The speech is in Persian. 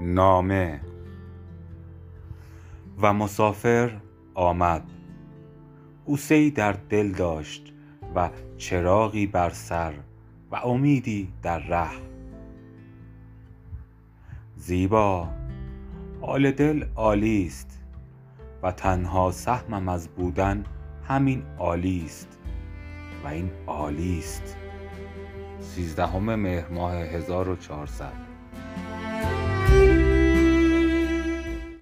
نامه. و مسافر آمد. او در دل داشت و چراغی بر سر و امیدی در ره. زیبا حال دل عالی است و تنها سهمم از بودن همین عالی است و این عالی است. سیزدهم مهر ماه 1400